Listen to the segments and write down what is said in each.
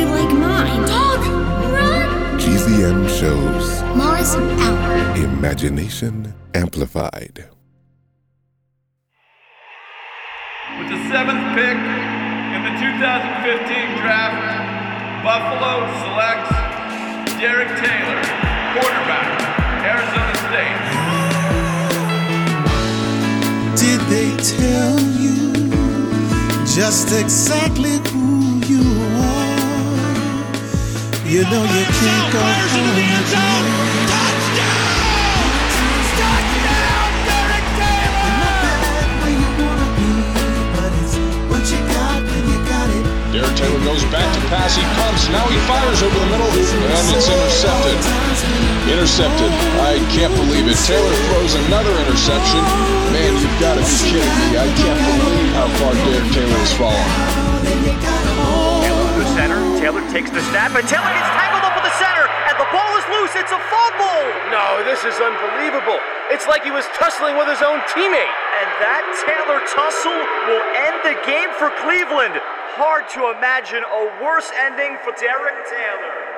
Dog, run! GZM shows Mars out. Imagination Amplified. With the seventh pick in the 2015 draft, Buffalo selects Derek Taylor, quarterback, Arizona State. Did they tell you just exactly who you are? You know you can't go home got when you got it. Derek Taylor goes back to pass. He pumps. Now he fires over the middle, and it's intercepted. Intercepted. I can't believe it. Taylor throws another interception. Man, you've got to be kidding me. I can't believe how far Derek Taylor has fallen. Taylor center. Taylor takes the snap, and Taylor gets tangled up with the center, and the ball is loose. It's a fumble. No, this is unbelievable. It's like he was tussling with his own teammate. And that Taylor tussle will end the game for Cleveland. Hard to imagine a worse ending for Derek Taylor.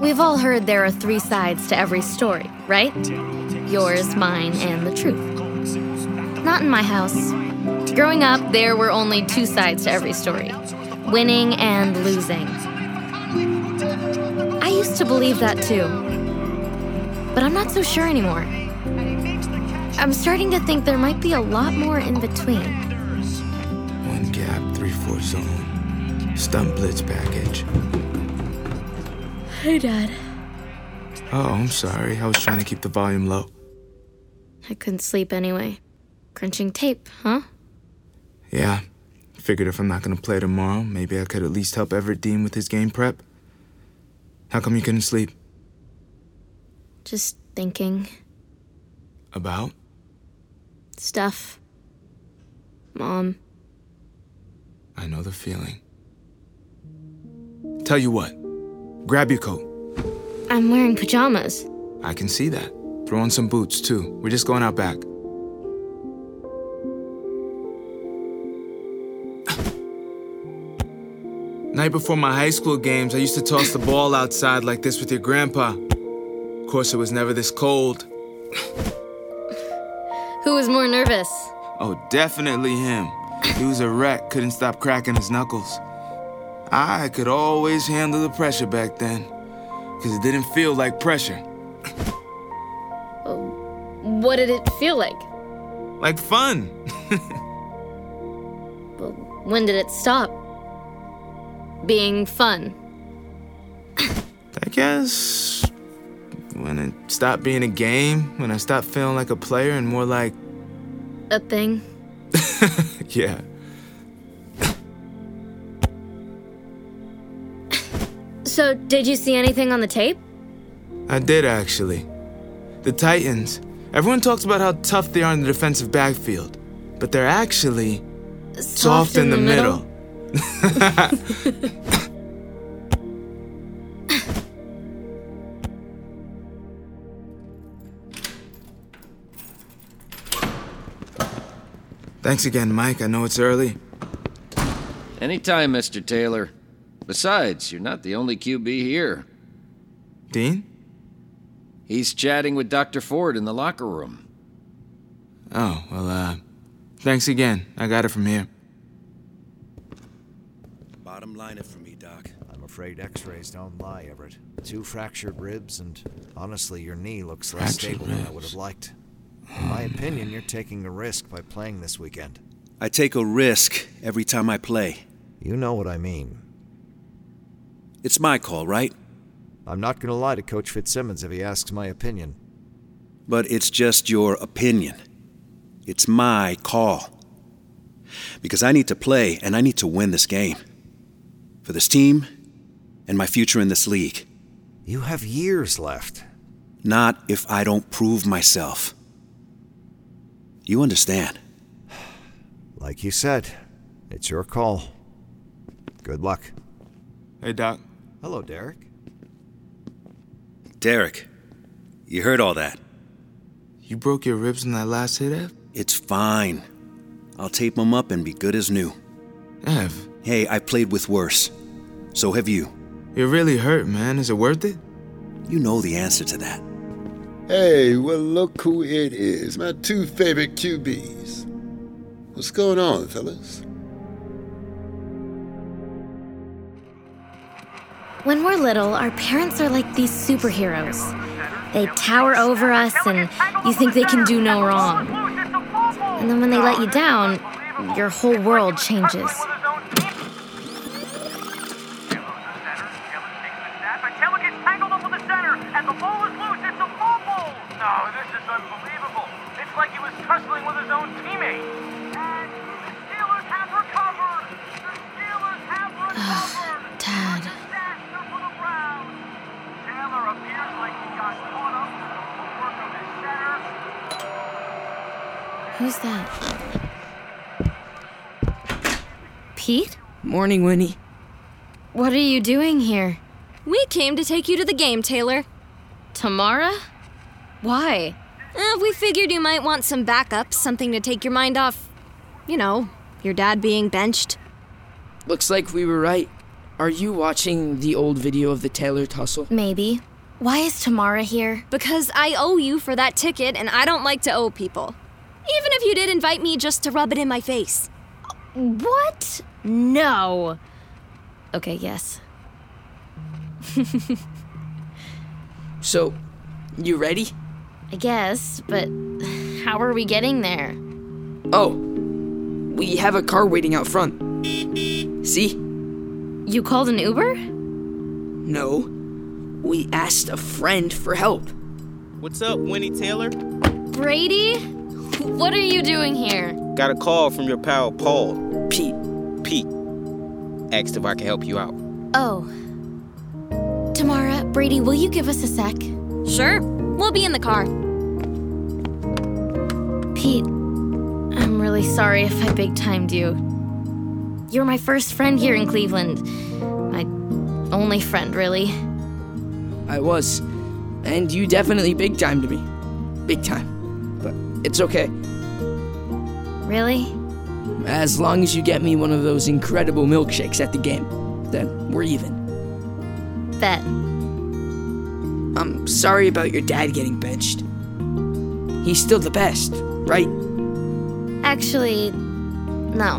We've all heard there are three sides to every story, right? Yours, mine, and the truth. Not in my house. Growing up, there were only two sides to every story winning and losing. I used to believe that too. But I'm not so sure anymore. I'm starting to think there might be a lot more in between. One gap, three four zone. Stunt blitz package. Hey, Dad. Oh, I'm sorry. I was trying to keep the volume low. I couldn't sleep anyway. Crunching tape, huh? Yeah. Figured if I'm not gonna play tomorrow, maybe I could at least help Everett Dean with his game prep. How come you couldn't sleep? Just thinking. About? Stuff. Mom. I know the feeling. Tell you what, grab your coat. I'm wearing pajamas. I can see that. Throw on some boots, too. We're just going out back. Night before my high school games, I used to toss the ball outside like this with your grandpa. Of course, it was never this cold. Who was more nervous? Oh, definitely him. He was a wreck, couldn't stop cracking his knuckles. I could always handle the pressure back then, because it didn't feel like pressure. What did it feel like? Like fun. But when did it stop? Being fun. I guess when it stopped being a game, when I stopped feeling like a player and more like, A thing. yeah. So, did you see anything on the tape? I did actually. The Titans. Everyone talks about how tough they are in the defensive backfield, but they're actually soft, in, the, middle. Thanks again, Mike. I know it's early. Anytime, Mr. Taylor. Besides, you're not the only QB here. Dean? He's chatting with Dr. Ford in the locker room. Oh, well, uh, thanks again. I got it from here. Bottom line it for me, Doc. I'm afraid x rays don't lie, Everett. Two fractured ribs, and honestly, your knee looks less Fractured stable than I would have liked. In my opinion, you're taking a risk by playing this weekend. I take a risk every time I play. You know what I mean. It's my call, right? I'm not going to lie to Coach Fitzsimmons if he asks my opinion. But it's just your opinion. It's my call. Because I need to play and I need to win this game. For this team and my future in this league. You have years left. Not if I don't prove myself. You understand? Like you said, it's your call. Good luck. Hey, Doc. Hello, Derek. Derek, you heard all that. You broke your ribs in that last hit, Ev? It's fine. I'll tape them up and be good as new. Ev, Hey, I played with worse. So have you. you're really hurt, man. Is it worth it? You know the answer to that. Hey, well, look who it is. My two favorite QBs. What's going on, fellas? When we're little, our parents are like these superheroes. They tower over us, and you think they can do no wrong. And then when they let you down, your whole world changes. Taylor gets tangled up with the center, and the ball is loose. It's a fumble. No, this is unbelievable. It's like he was tussling with his own teammate. And the Steelers have recovered. The Steelers have recovered. Dad. Disaster for the Browns. Taylor appears like he got caught up in the footwork of his center. Who's that? Pete? Morning, Winnie. What are you doing here? We came to take you to the game, Taylor. Tamara? Why? Uh, we figured you might want some backup, something to take your mind off, you know, your dad being benched. Looks like we were right. Are you watching the old video of the Taylor tussle? Maybe. Why is Tamara here? Because I owe you for that ticket, and I don't like to owe people. Even if you did invite me just to rub it in my face. What? No. Okay, yes. So, you ready? I guess, but how are we getting there? Oh, we have a car waiting out front. See? You called an Uber? No. We asked a friend for help. What's up, Winnie Taylor? Brady? What are you doing here? Got a call from your pal Paul. Pete. Pete. Asked if I can help you out. Oh. Tamara, Brady, will you give us a sec? Sure. We'll be in the car. Pete, I'm really sorry if I big timed you. You're my first friend here in Cleveland. My only friend, really. I was. And you definitely big timed me. Big time. But it's okay. Really? As long as you get me one of those incredible milkshakes at the game, then we're even. Bet. I'm sorry about your dad getting benched. He's still the best, right? Actually, no.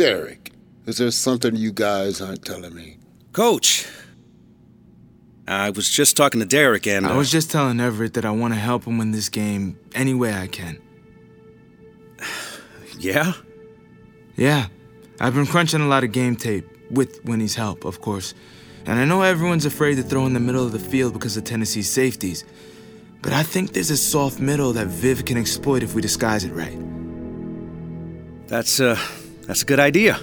Derek, is there something you guys aren't telling me? Coach! I was just talking to Derek and. I uh, was just telling Everett that I want to help him win this game any way I can. Yeah? Yeah, I've been crunching a lot of game tape, with Winnie's help, of course. And I know everyone's afraid to throw in the middle of the field because of Tennessee's safeties. But I think there's a soft middle that Viv can exploit if we disguise it right. That's, uh, that's a good idea.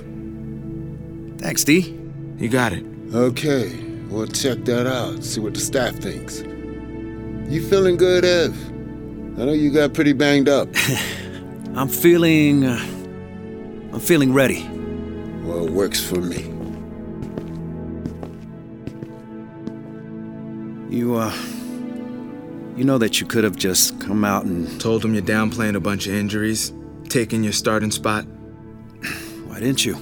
Thanks, D. You got it. Okay, we'll check that out, see what the staff thinks. You feeling good, Ev? I know you got pretty banged up. I'm feeling. Uh, I'm feeling ready. Well, it works for me. You, uh. You know that you could have just come out and. Told him you're downplaying a bunch of injuries, taking your starting spot. Why didn't you?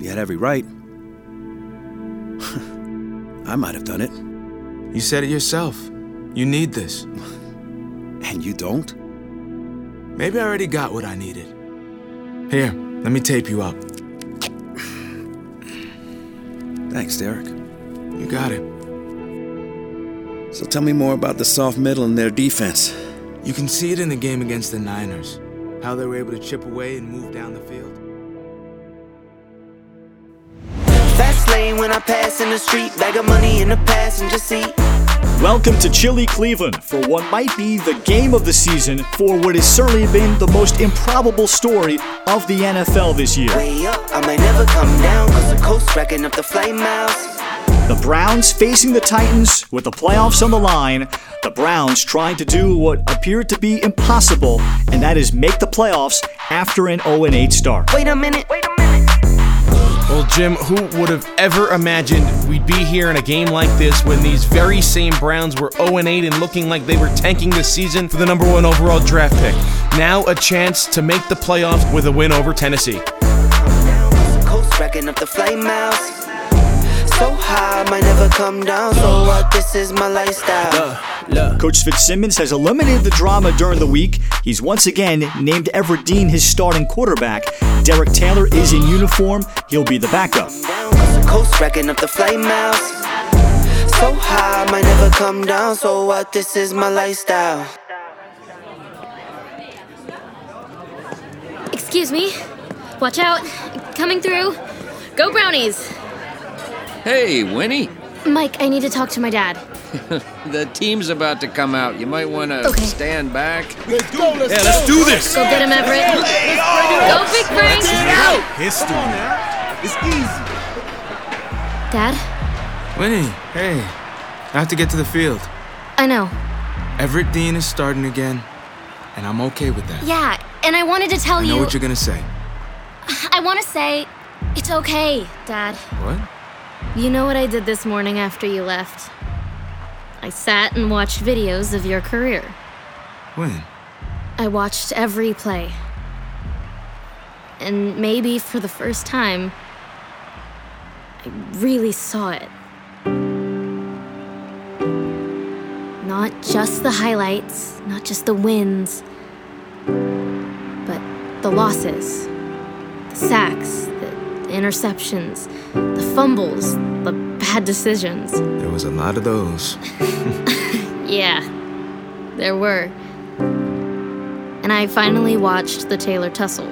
You had every right. I might have done it. You said it yourself. You need this. And you don't? Maybe I already got what I needed. Here, let me tape you up. Thanks, Derek. You got it. So tell me more about the soft middle and their defense. You can see it in the game against the Niners. How they were able to chip away and move down the field. Fast lane when I pass in the street, bag of money in the passenger seat. Welcome to Chilly Cleveland for what might be the game of the season for what has certainly been the most improbable story of the NFL this year. Way up, I might never come down, cause the coast racking up the flight miles. The Browns facing the Titans with the playoffs on the line. The Browns trying to do what appeared to be impossible, and that is make the playoffs after an 0 8 start. Wait a minute, wait a Well, Jim, who would have ever imagined we'd be here in a game like this when these very same Browns were 0 8 and looking like they were tanking the season for the number one overall draft pick? Now a chance to make the playoffs with a win over Tennessee. Coast racking up the flight miles. So high, might never come down. So what? This is my lifestyle. Uh, uh. Coach Fitzsimmons has eliminated the drama during the week. He's once again named Everett Dean his starting quarterback. Derek Taylor is in uniform. He'll be the backup. Coast racking up the flight miles. So high, might never come down. So what? This is my lifestyle. Excuse me. Watch out. Coming through. Go Brownies. Hey, Winnie. Mike, I need to talk to my dad. the team's about to come out. You might want to Okay. stand back. Let's go, let's Yeah, let's do this. Go get him, Everett. Go, Big Frank. History. It's easy. Dad, Winnie, hey. I have to get to the field. I know. Everett Dean is starting again, and I'm okay with that. Yeah, and I wanted to tell I know you. what you're gonna say. I want to say it's okay, Dad. What? You know what I did this morning after you left? I sat and watched videos of your career. When? I watched every play. And maybe for the first time, I really saw it. Not just the highlights, not just the wins, but the losses, the sacks, the interceptions, the fumbles, the bad decisions. There was a lot of those. Yeah, there were. And I finally watched the Taylor tussle.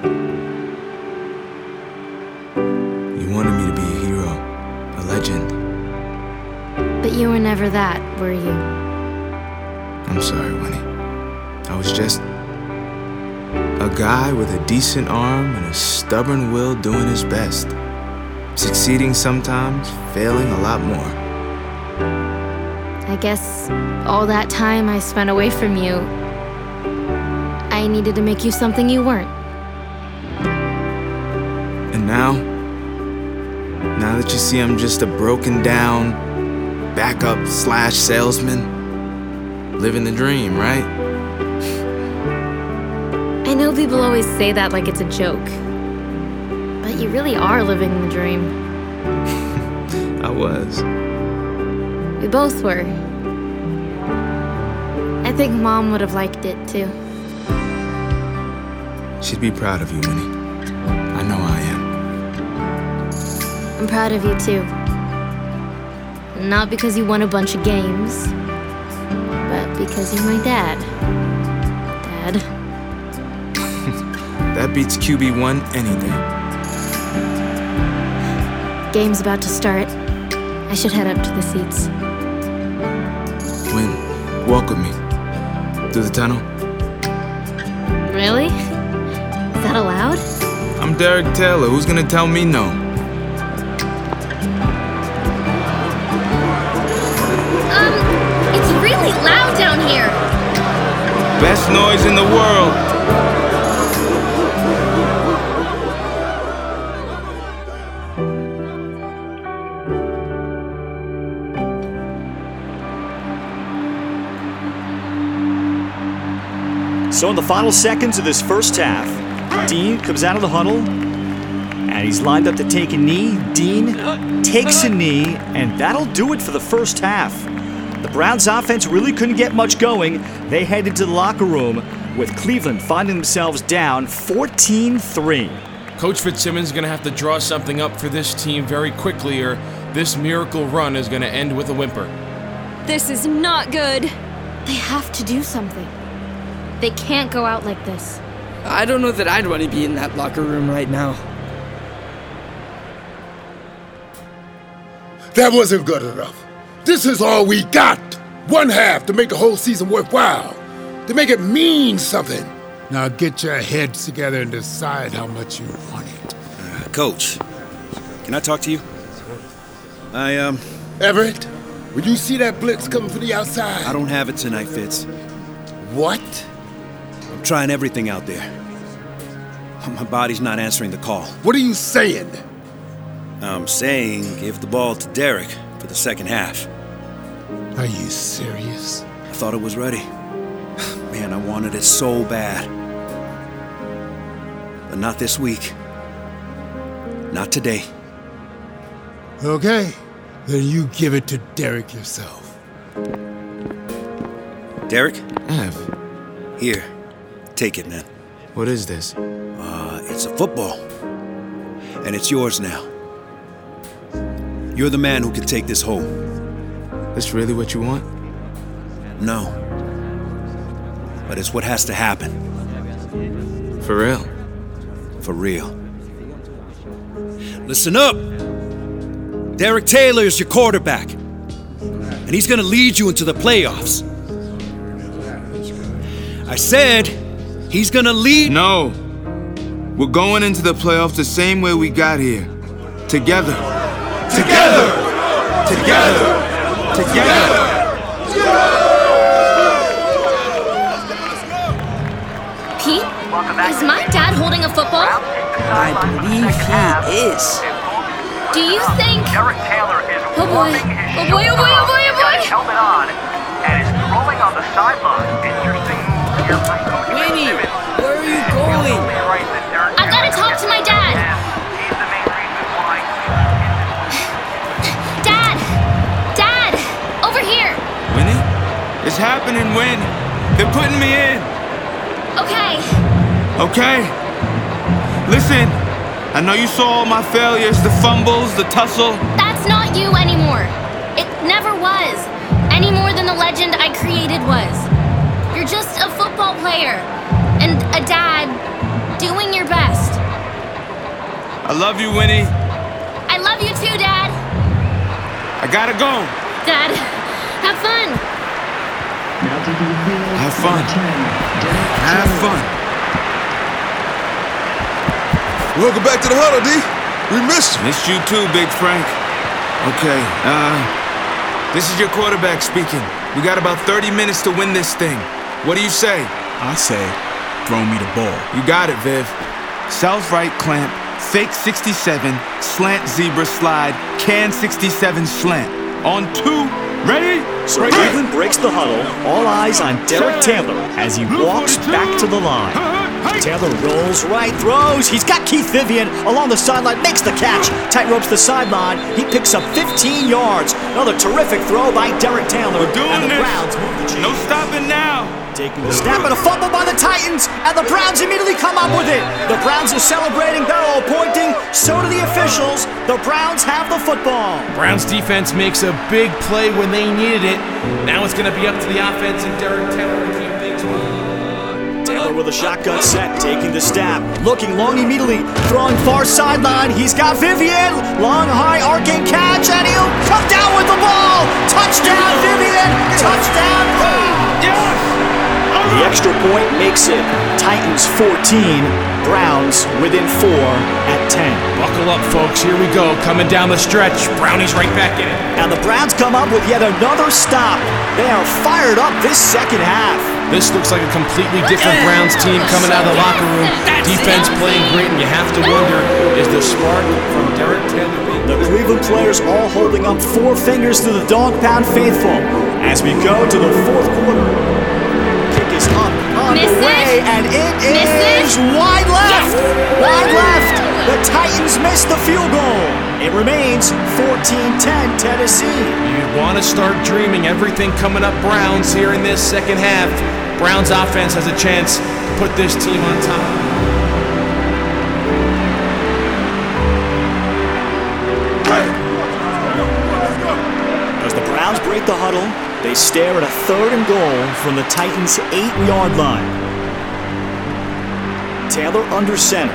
You wanted me to be a hero, a legend. But you were never that, were you? I'm sorry, Winnie. I was just a guy with a decent arm and a stubborn will doing his best. Succeeding sometimes, failing a lot more. I guess all that time I spent away from you, I needed to make you something you weren't. And now, now that you see I'm just a broken down backup slash salesman, living the dream, right? I know people always say that like it's a joke, but you really are living the dream. I was. We both were. I think Mom would have liked it too. She'd be proud of you, Winnie. I know I am. I'm proud of you too. Not because you won a bunch of games, but because you're my dad. Dad. That beats QB1 any day. Game's about to start. I should head up to the seats. Win, walk with me. Through the tunnel. Really? Is that allowed? I'm Derek Taylor. Who's gonna tell me no? Um, it's really loud down here. Best noise in the world. So, in the final seconds of this first half, Dean comes out of the huddle and he's lined up to take a knee. Dean takes a knee, and that'll do it for the first half. The Browns' offense really couldn't get much going. They headed to the locker room with Cleveland finding themselves down 14 3. Coach Fitzsimmons is going to have to draw something up for this team very quickly, or this miracle run is going to end with a whimper. This is not good. They have to do something. They can't go out like this. I don't know that I'd want to be in that locker room right now. That wasn't good enough. This is all we got. One half to make the whole season worthwhile, to make it mean something. Now get your heads together and decide how much you want it. Uh, Coach, can I talk to you? I, um. Everett, will you see that blitz coming from the outside? I don't have it tonight, Fitz. What? I'm trying everything out there. My body's not answering the call. What are you saying? I'm saying give the ball to Derek for the second half. Are you serious? I thought it was ready. Man, I wanted it so bad. But not this week. Not today. Okay, then you give it to Derek yourself. Derek? Ev. Here. Take it, man. What is this? Uh, it's a football. And it's yours now. You're the man who can take this home. This really what you want? No. But it's what has to happen. For real? For real. Listen up! Derek Taylor is your quarterback. And he's gonna lead you into the playoffs. I said he's gonna lead. No. We're going into the playoffs the same way we got here. Together. Together! Together! Together! Pete, is my dad holding a football? I believe he is. Do you think? Derek Taylor is Oh boy! warming his Oh boy! Oh boy! Oh boy! Oh boy! helmet on and is throwing on the sideline. Interesting happening, when They're putting me in. Okay. Okay? Listen, I know you saw all my failures the fumbles, the tussle. That's not you anymore. It never was. Any more than the legend I created was. You're just a football player. And a dad doing your best. I love you, Winnie. I love you too, Dad. I gotta go. Dad, have fun. Have fun. Have fun. Welcome back to the huddle, D. We missed you. Missed you too, Big Frank. Okay, uh, this is your quarterback speaking. We got about 30 minutes to win this thing. What do you say? I say, throw me the ball. You got it, Viv. South right clamp, fake 67, slant zebra slide, can 67 slant. On two, ready? So Cleveland breaks the huddle, all eyes on Derek Taylor as he walks back to the line. Taylor rolls right, throws. He's got Keith Vivian along the sideline, makes the catch. Tight ropes the sideline. He picks up 15 yards. Another terrific throw by Derek Taylor. We're doing and the this. Browns move the. No stopping now. Taking the snap and a fumble by the Titans, and the Browns immediately come up with it. The Browns are celebrating, they're all pointing. So do the officials. The Browns have the football. Browns defense makes a big play when they needed it. Now it's going to be up to the offense and Derek Taylor to keep things moving. Taylor with a shotgun set, taking the snap. Looking long immediately, throwing far sideline. He's got Vivian. Long, high, arcing catch, and he'll come down with the ball. Touchdown, Vivian. The extra point makes it Titans 14, Browns within four at 10. Buckle up, folks. Here we go. Coming down the stretch. Brownie's right back in it. And the Browns come up with yet another stop. They are fired up this second half. This looks like a completely different Browns team coming out of the locker room. Defense playing great, and you have to wonder is the spark from Derek Taylor? The Cleveland players all holding up four fingers to the dog pound faithful as we go to the fourth quarter. Miss the way, it. and it Miss is it. wide left. Yes. Wide left. The Titans missed the field goal. It remains 14-10 Tennessee. You want to start dreaming everything coming up Browns here in this second half. Browns offense has a chance to put this team on top. As the Browns break the huddle, they stare at a third and goal from the Titans' eight-yard line. Taylor under center.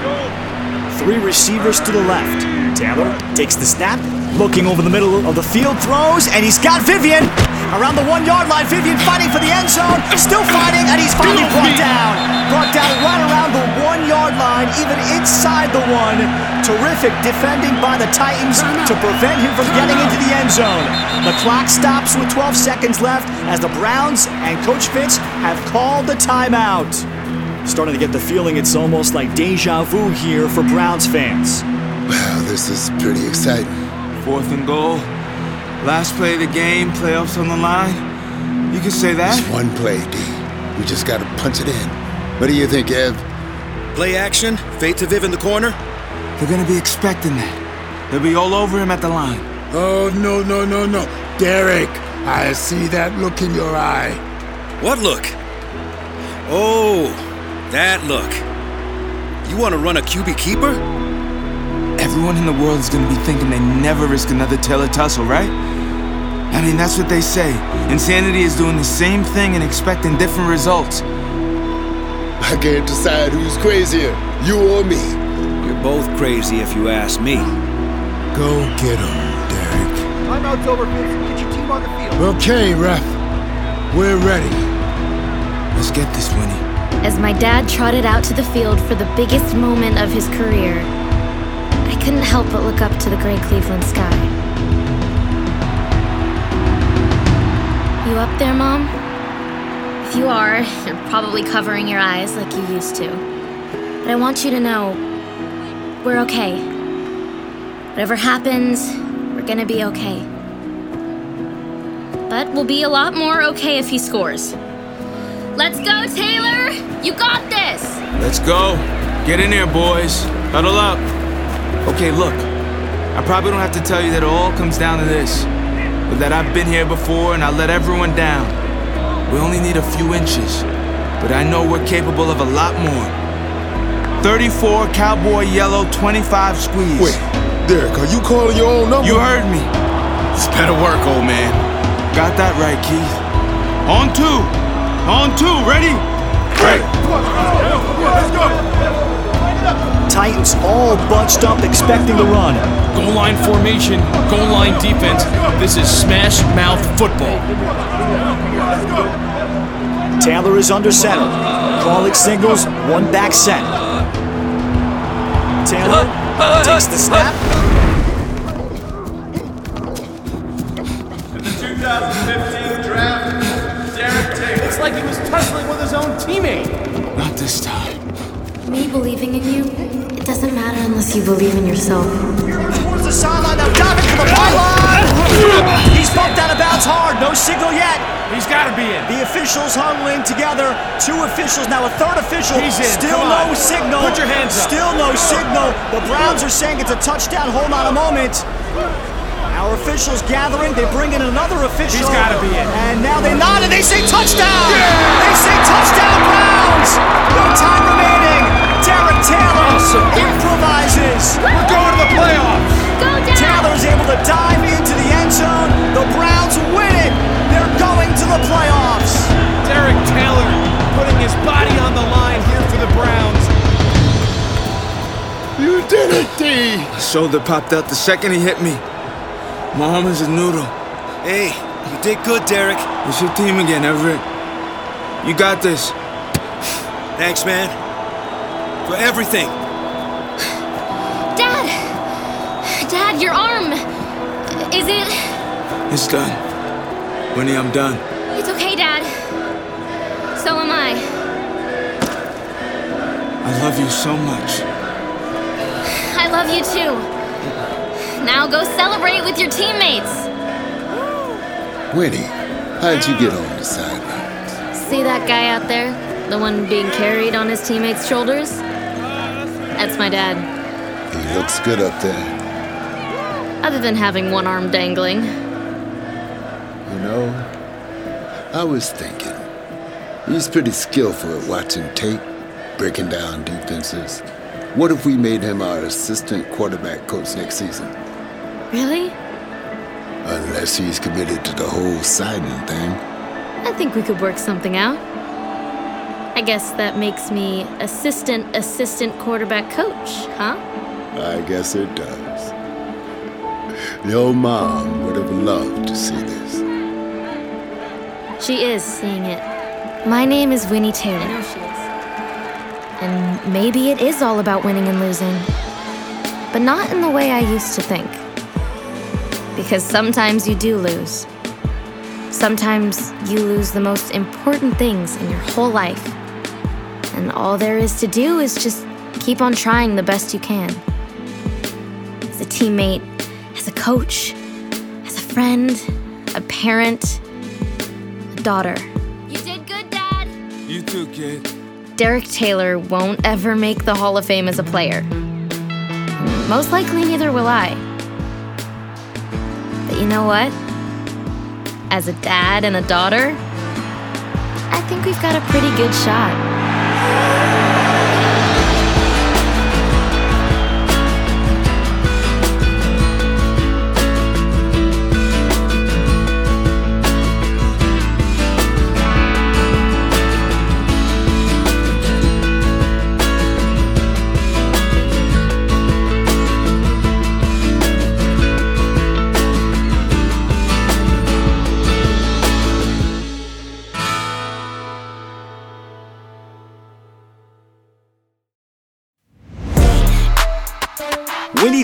Three receivers to the left. Taylor takes the snap, looking over the middle of the field, throws, and he's got Vivian around the one-yard line. Vivian fighting for the end zone, still fighting, and he's finally brought down. Brought down right around the one-yard line, even inside the one. Terrific defending by the Titans to prevent him from getting into the end zone. The clock stops with 12 seconds left as the Browns and Coach Fitz have called the timeout. Starting to get the feeling it's almost like deja vu here for Browns fans. Wow, this is pretty exciting. Fourth and goal. Last play of the game, playoffs on the line. You can say that. Just one play, D. We just gotta punch it in. What do you think, Ev? Play action, fade to Viv in the corner. They're gonna be expecting that. They'll be all over him at the line. Oh, no, no, no, no. Derek, I see that look in your eye. What look? Oh, that look. You want to run a QB keeper? Everyone in the world is gonna be thinking they never risk another Taylor tussle, right? I mean, that's what they say. Insanity is doing the same thing and expecting different results. I can't decide who's crazier, you or me. You're both crazy if you ask me. Go get him, Derek. Timeout's over, Vince. Get your team on the field. Okay, ref. We're ready. Let's get this, Winnie. As my dad trotted out to the field for the biggest moment of his career, I couldn't help but look up to the gray Cleveland sky. You up there, Mom? If you are, you're probably covering your eyes like you used to. But I want you to know we're okay. Whatever happens, we're gonna be okay. But we'll be a lot more okay if he scores. Let's go, Taylor! You got this! Let's go. Get in there, boys. Huddle up. Okay, look. I probably don't have to tell you that it all comes down to this. But that I've been here before and I let everyone down. We only need a few inches. But I know we're capable of a lot more. 34 cowboy yellow 25 squeeze. Wait, Derek, are you calling your own number? You heard me. It's better work, old man. Got that right, Keith. On two. On two. Ready? Right. Titans all bunched up expecting the run. Goal line formation, goal line defense. This is smash mouth football. Taylor is under center. Calling signals, one back set. Taylor takes the snap. The 2015 draft, Derek Taylor. It's like he was tussling with his own teammate. Not this time. Me believing in you, it doesn't matter unless you believe in yourself. Towards the sideline, now diving for the pylon. He's bumped out of bounds hard. No signal yet. He's got to be in. The officials huddling together. Two officials, now a third official. He's in. Still Come no on. signal. Put your hands up. Still no signal. The Browns are saying it's a touchdown. Hold on a moment. Our officials gathering. They bring in another official. He's got to be in. And now they nod and they say touchdown. Yeah! They say touchdown, Browns. No time remaining. Derek Taylor awesome. improvises. We're going to the playoffs. Go down. Taylor's able to dive into the end zone. The Browns win it. They're going to the playoffs. Derek Taylor putting his body on the line here for the Browns. You did it, D! So shoulder popped out the second he hit me. My arm is a noodle. Hey, you did good, Derek. It's your team again, Everett. You got this. Thanks, man. For everything. Dad! Dad, your arm! Is it. It's done. Winnie, I'm done. It's okay, Dad. So am I. I love you so much. I love you too. Now go celebrate with your teammates. Winnie, how'd you get on the sideline? See that guy out there? The one being carried on his teammates' shoulders? That's my dad. He looks good up there. Other than having one arm dangling. You know, I was thinking, he's pretty skillful at watching tape, breaking down defenses. What if we made him our assistant quarterback coach next season? Really? Unless he's committed to the whole signing thing. I think we could work something out. I guess that makes me assistant assistant quarterback coach, huh? I guess it does. Your mom would have loved to see this. She is seeing it. My name is Winnie Taylor. I know she is. And maybe it is all about winning and losing. But not in the way I used to think. Because sometimes you do lose. Sometimes you lose the most important things in your whole life. And all there is to do is just keep on trying the best you can. As a teammate, as a coach, as a friend, a parent, a daughter. You did good, Dad. You too, kid. Derek Taylor won't ever make the Hall of Fame as a player. Most likely, neither will I. You know what? As a dad and a daughter, I think we've got a pretty good shot.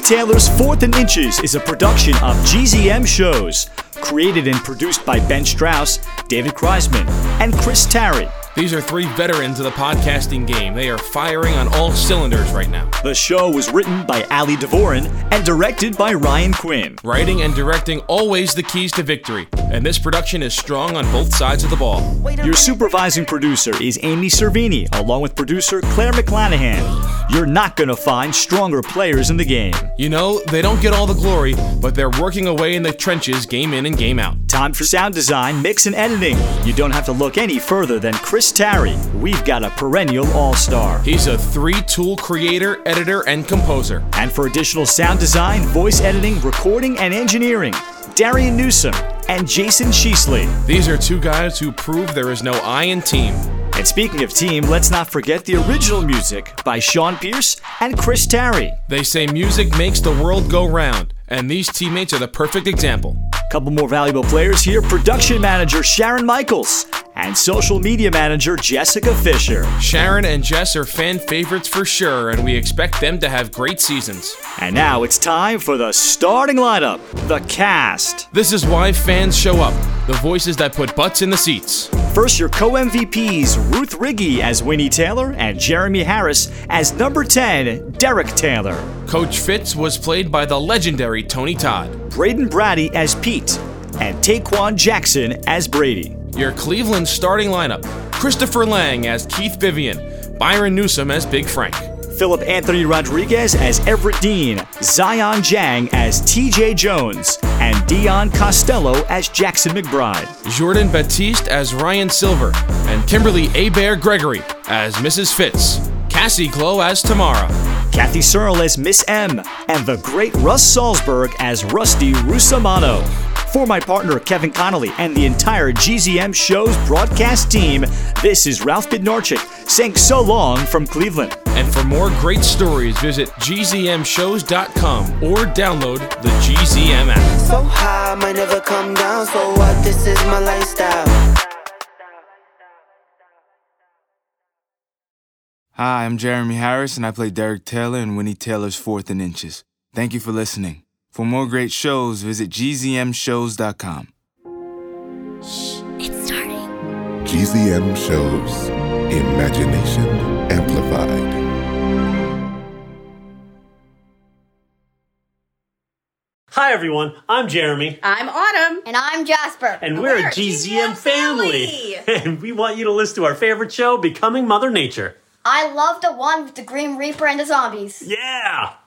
Taylor's Fourth and Inches is a production of GZM Shows, created and produced by Ben Strauss, David Kreisman, and Chris Tarry. These are three veterans of the podcasting game. They are firing on all cylinders right now. The show was written by Ali Devorin and directed by Ryan Quinn. Writing and directing always the keys to victory, and this production is strong on both sides of the ball. Your supervising producer is Amy Cervini, along with producer Claire McClanahan. You're not going to find stronger players in the game. You know, they don't get all the glory, but they're working away in the trenches game in and game out. Time for sound design, mix, and editing. You don't have to look any further than Chris Tarry. We've got a perennial all star. He's a three tool creator, editor, and composer. And for additional sound design, voice editing, recording, and engineering, Darian Newsom and Jason Sheasley. These are two guys who prove there is no I in team. And speaking of team, let's not forget the original music by Sean Pierce and Chris Tarry. They say music makes the world go round, and these teammates are the perfect example. Couple more valuable players here production manager Sharon Michaels and social media manager Jessica Fisher. Sharon and Jess are fan favorites for sure, and we expect them to have great seasons. And now it's time for the starting lineup the cast. This is why fans show up the voices that put butts in the seats. First, your co MVPs Ruth Riggy as Winnie Taylor and Jeremy Harris as number 10, Derek Taylor. Coach Fitz was played by the legendary Tony Todd. Braden Brady as Pete, and Taquan Jackson as Brady. Your Cleveland starting lineup Christopher Lang as Keith Vivian, Byron Newsom as Big Frank. Philip Anthony Rodriguez as Everett Dean, Zion Jang as TJ Jones, and Dion Costello as Jackson McBride. Jordan Batiste as Ryan Silver, and Kimberly Abear Gregory as Mrs. Fitz. Cassie Glow as Tamara. Kathy Searle as Miss M, and the great Russ Salzberg as Rusty Rusamano. For my partner Kevin Connolly and the entire GZM Show's broadcast team, this is Ralph Bednarchik saying so long from Cleveland. And for more great stories, visit gzmshows.com or download the GZM app. So high, I might never come down. So what? This is my lifestyle. Hi, I'm Jeremy Harris, and I play Derek Taylor in Winnie Taylor's Fourth and Inches. Thank you for listening. For more great shows, visit gzmshows.com. Shh, It's starting. GZM shows Imagination Amplified. Hi, everyone. I'm Jeremy. I'm Autumn. And I'm Jasper. And we're, a GZM, family. and we want you to listen to our favorite show, Becoming Mother Nature. I love the one with the Grim Reaper and the zombies. Yeah!